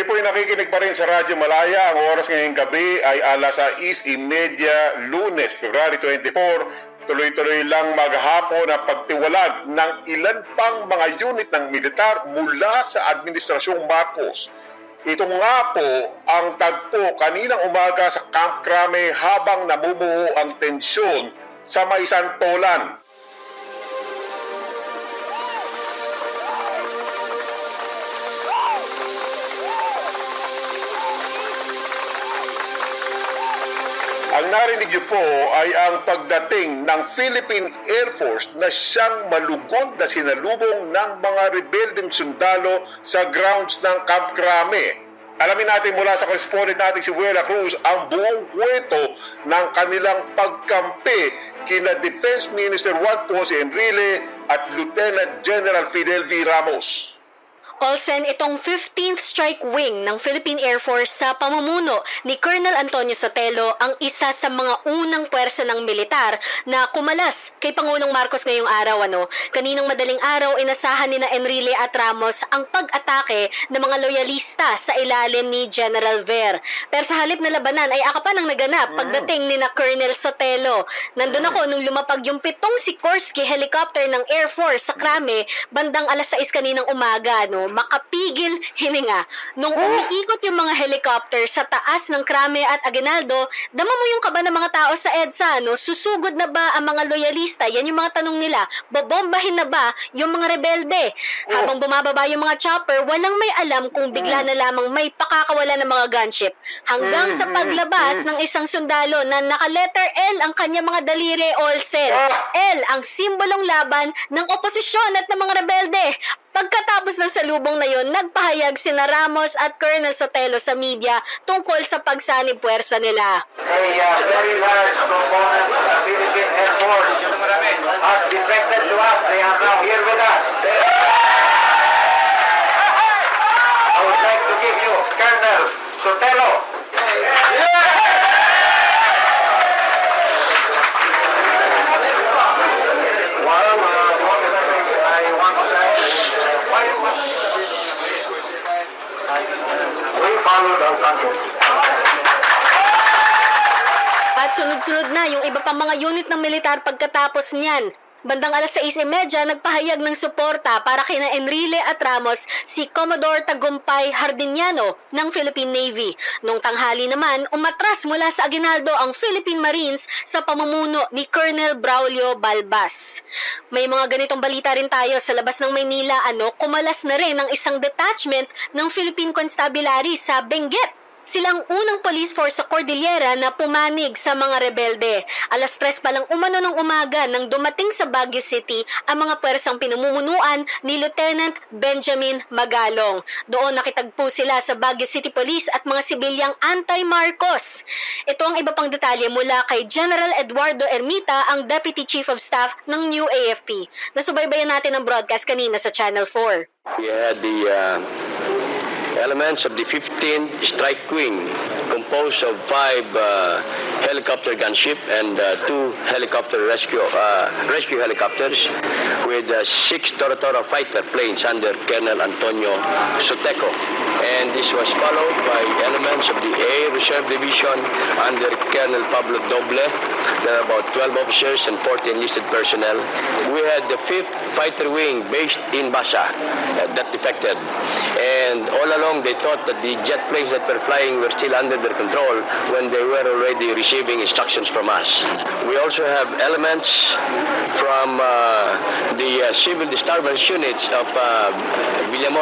Kayo po ay nakikinig pa rin sa Radyo Malaya. Ang oras ngayong gabi ay alas 6.30 lunes, February 24. Tuloy-tuloy lang maghapon ang pagtiwalag ng ilan pang mga unit ng militar mula sa Administrasyong Marcos. Ito nga po ang tagpo kaninang umaga sa Camp Crame habang namumuo ang tensyon sa may santolan. Ang narinig niyo po ay ang pagdating ng Philippine Air Force na siyang malugod na sinalubong ng mga rebelding sundalo sa grounds ng Camp Crame. Alamin natin mula sa correspondent natin si Wela Cruz ang buong kwento ng kanilang pagkampi kina Defense Minister Juan Ponce Enrile at Lieutenant General Fidel V. Ramos. Olsen, itong 15th Strike Wing ng Philippine Air Force sa pamumuno ni Colonel Antonio Sotelo ang isa sa mga unang pwersa ng militar na kumalas kay Pangulong Marcos ngayong araw. Ano? Kaninang madaling araw, inasahan ni na Enrile at Ramos ang pag-atake ng mga loyalista sa ilalim ni General Ver. Pero sa halip na labanan ay akapan ang naganap pagdating ni na Colonel Sotelo. Nandun ako nung lumapag yung pitong Sikorsky helicopter ng Air Force sa Krame bandang alas 6 kaninang umaga. No? Makapigil hininga. Nung umiikot yung mga helicopter sa taas ng Krame at Aguinaldo, dama mo yung kaba ng mga tao sa EDSA, no? Susugod na ba ang mga loyalista? Yan yung mga tanong nila. Bobombahin na ba yung mga rebelde? Habang bumababa yung mga chopper, walang may alam kung bigla na lamang may pakakawala ng mga gunship. Hanggang sa paglabas ng isang sundalo na naka-letter L ang kanya mga daliri, Olsen. L ang simbolong laban ng oposisyon at ng mga rebelde. Pagkatapos ng salubong na yon, nagpahayag sina Ramos at Colonel Sotelo sa media tungkol sa pagsanib puwersa nila. a uh, very large component of the Philippine Air Force has defected to us. They are now here with us. I would like to give you Colonel Sotelo. Well, uh, what I want to say is, uh, why we followed our country. At sunod-sunod na yung iba pang mga unit ng militar pagkatapos niyan. Bandang alas 6.30, nagpahayag ng suporta para kina Enrile at Ramos si Commodore Tagumpay Hardiniano ng Philippine Navy. Nung tanghali naman, umatras mula sa Aguinaldo ang Philippine Marines sa pamumuno ni Colonel Braulio Balbas. May mga ganitong balita rin tayo sa labas ng Maynila, ano, kumalas na rin ang isang detachment ng Philippine Constabulary sa Benguet. Silang unang police force sa Cordillera na pumanig sa mga rebelde. Alas tres pa lang umano ng umaga nang dumating sa Baguio City ang mga pwersang pinamumunuan ni Lieutenant Benjamin Magalong. Doon nakitagpo sila sa Baguio City Police at mga sibilyang anti-Marcos. Ito ang iba pang detalye mula kay General Eduardo Ermita, ang Deputy Chief of Staff ng New AFP. Nasubaybayan natin ang broadcast kanina sa Channel 4. We had the uh, elements of the 15th Strike Wing, composed of five uh, helicopter gunship and uh, two helicopter rescue uh, rescue helicopters, with uh, six Toratoro fighter planes under Colonel Antonio Soteco. And this was followed by elements of the Air Reserve Division under Colonel Pablo Doble. There are about 12 officers and 40 enlisted personnel. We had the 5th Fighter Wing based in Basa uh, that defected. And all along they thought that the jet planes that were flying were still under their control when they were already receiving instructions from us. We also have elements from uh, the uh, civil disturbance units of uh,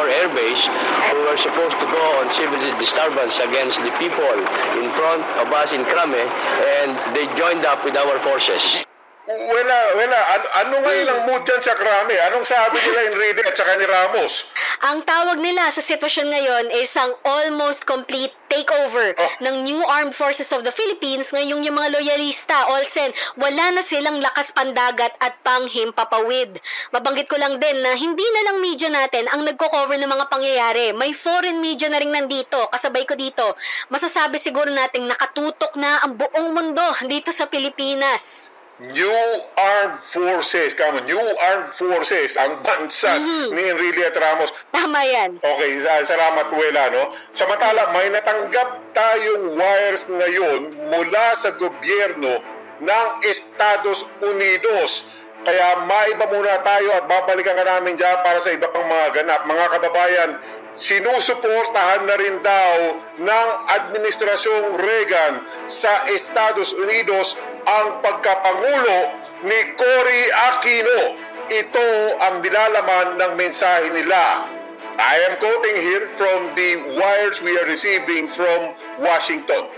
Air Base who were supposed to go on civil disturbance against the people in front of us in Krame and they joined up with our forces. Wala, wala. Ano, ano ngayon ang mood dyan sa krami? Anong sabi nila Enrile at saka ni Ramos? Ang tawag nila sa sitwasyon ngayon is ang almost complete takeover Oh. ng new armed forces of the Philippines ngayong yung mga loyalista, Olsen, wala na silang lakas pandagat at panghimpapawid. Mabanggit ko lang din na hindi na lang media natin ang nagko-cover ng mga pangyayari. May foreign media na rin nandito, kasabay ko dito. Masasabi siguro nating nakatutok na ang buong mundo dito sa Pilipinas. New Armed Forces, on, New Armed Forces, ang bansa ni Enrile Ramos. Tama yan. Okay, sa- salamat Wela, no? Samantala, may natanggap tayong wires ngayon mula sa gobyerno ng Estados Unidos. Kaya maiba muna tayo at babalikan ka namin dyan para sa iba pang mga ganap. Mga kababayan, sinusuportahan na rin daw ng Administrasyong Reagan sa Estados Unidos ang pagkapangulo ni Cory Aquino. Ito ang nilalaman ng mensahe nila. I am quoting here from the wires we are receiving from Washington.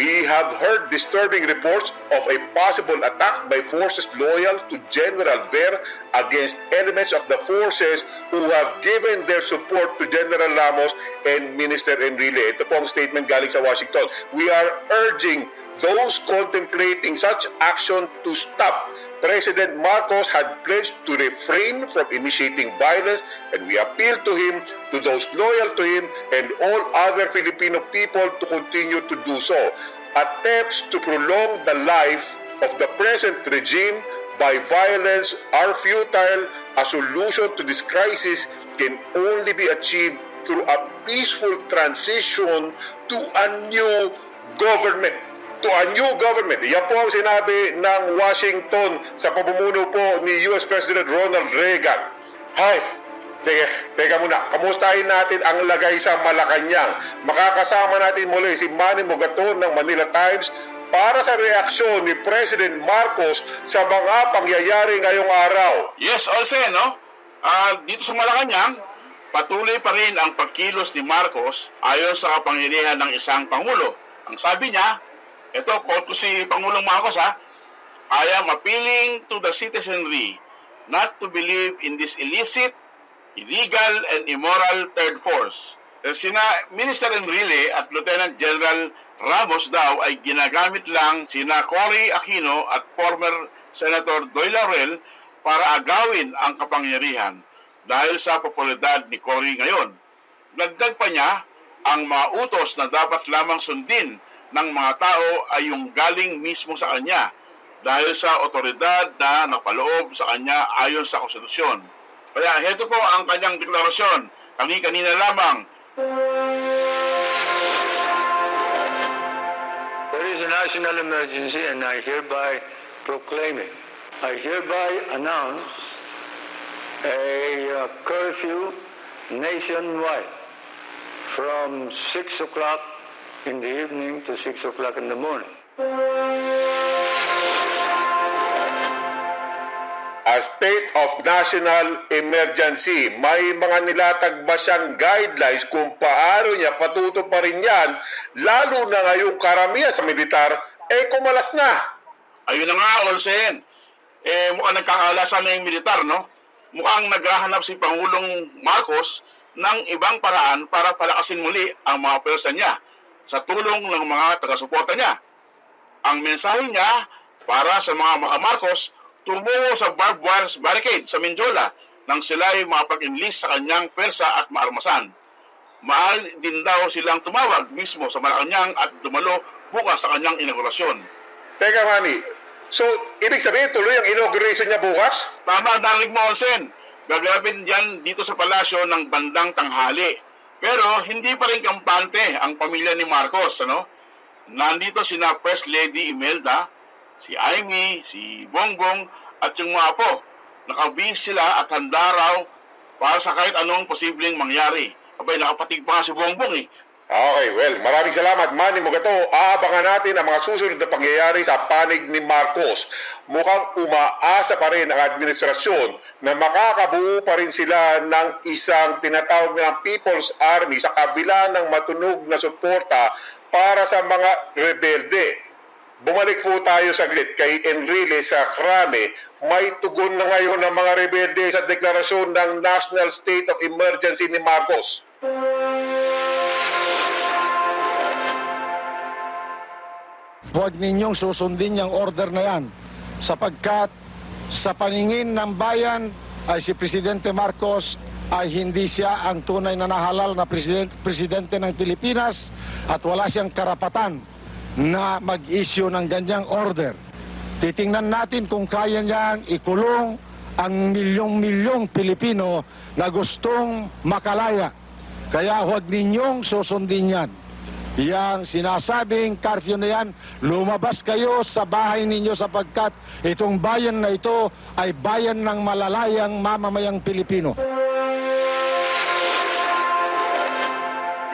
We have heard disturbing reports of a possible attack by forces loyal to General Ver against elements of the forces who have given their support to General Ramos and Minister Enrile. Ito po ang statement galing sa Washington. We are urging those contemplating such action to stop. President Marcos had pledged to refrain from initiating violence and we appeal to him, to those loyal to him, and all other Filipino people to continue to do so. Attempts to prolong the life of the present regime by violence are futile. A solution to this crisis can only be achieved through a peaceful transition to a new government to a new government. Yan po ang sinabi ng Washington sa pamumuno po ni US President Ronald Reagan. Hay, sige, teka muna. Kamustahin natin ang lagay sa Malacanang. Makakasama natin muli si Manny Mogaton ng Manila Times para sa reaksyon ni President Marcos sa mga pangyayari ngayong araw. Yes, Olsen, no? Ah, dito sa Malacanang, patuloy pa rin ang pagkilos ni Marcos ayon sa kapangyarihan ng isang pangulo. Ang sabi niya, ito, quote ko si Pangulong Marcos ha, I am appealing to the citizenry not to believe in this illicit, illegal, and immoral third force. Eh, Sina Minister Enrile at Lieutenant General Ramos daw ay ginagamit lang sina Cory Aquino at former Senator Doy Laurel para agawin ang kapangyarihan dahil sa popularidad ni Cory ngayon. Dagdag pa niya, ang mga utos na dapat lamang sundin ng mga tao ay yung galing mismo sa kanya dahil sa otoridad na napaloob sa kanya ayon sa konstitusyon. Kaya heto po ang kanyang deklarasyon. Kani-kanina lamang, There is a national emergency and I hereby proclaim it. I hereby announce a uh, curfew nationwide from 6 o'clock in the evening to 6 o'clock in the morning. a state of national emergency. May mga nilatag ba siyang guidelines kung paano niya patutuparin yan, lalo na ngayong karamihan sa militar, eh kumalas na. ayun na nga, Olsen. Eh, mukhang nagkakalasan na yung militar, no? Mukhang naghahanap si Pangulong Marcos ng ibang paraan para palakasin muli ang mga pwersa niya sa tulong ng mga taga-suporta niya. Ang mensahe niya para sa mga mga Marcos, tumungo sa barbed wire barricade sa Mindiola nang sila ay makapag-enlist sa kanyang pwersa at maarmasan. Maaari din daw silang tumawag mismo sa Malacanang at dumalo bukas sa kanyang inaugurasyon. Teka, Manny. So, ibig sabihin tuloy ang inauguration niya bukas? Tama, narinig mo, Olsen. Gaganapin yan dito sa palasyo ng bandang tanghali. Pero hindi pa rin kampante ang pamilya ni Marcos, ano? Nandito sina First Lady Imelda, si Amy, si Bongbong, at yung mga apo. Nakabihis sila at handa raw para sa kahit anong posibleng mangyari. Abay, nakapatig pa nga si Bongbong eh. Okay, well, maraming salamat, Manny Mugato. Aabangan natin ang mga susunod na pangyayari sa panig ni Marcos. Mukhang umaasa pa rin ang administrasyon na makakabuo pa rin sila ng isang tinatawag na People's Army sa kabila ng matunog na suporta para sa mga rebelde. Bumalik po tayo saglit kay Enrile sa Krame. May tugon na ngayon ng mga rebelde sa deklarasyon ng National State of Emergency ni Marcos. Huwag ninyong susundin yung order na yan sapagkat sa paningin ng bayan ay si Presidente Marcos ay hindi siya ang tunay na nahalal na presidente, presidente ng Pilipinas at wala siyang karapatan na mag-issue ng ganyang order. titingnan natin kung kaya niyang ikulong ang milyong-milyong Pilipino na gustong makalaya. Kaya huwag ninyong susundin yan. Yang sinasabing curfew na yan, lumabas kayo sa bahay ninyo sapagkat itong bayan na ito ay bayan ng malalayang mamamayang Pilipino.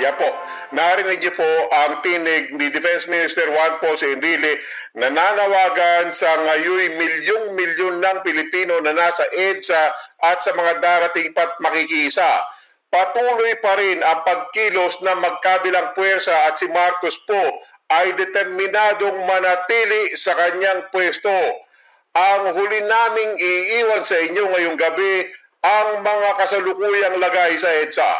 Yan po. Narinig niyo po ang tinig ni Defense Minister Juan Ponce Enrile na nanawagan sa ngayoy milyong-milyon ng Pilipino na nasa EDSA at sa mga darating pat makikisa. Patuloy pa rin ang pagkilos ng magkabilang puwersa at si Marcos po ay determinadong manatili sa kanyang pwesto. Ang huli naming iiwan sa inyo ngayong gabi ang mga kasalukuyang lagay sa EDSA.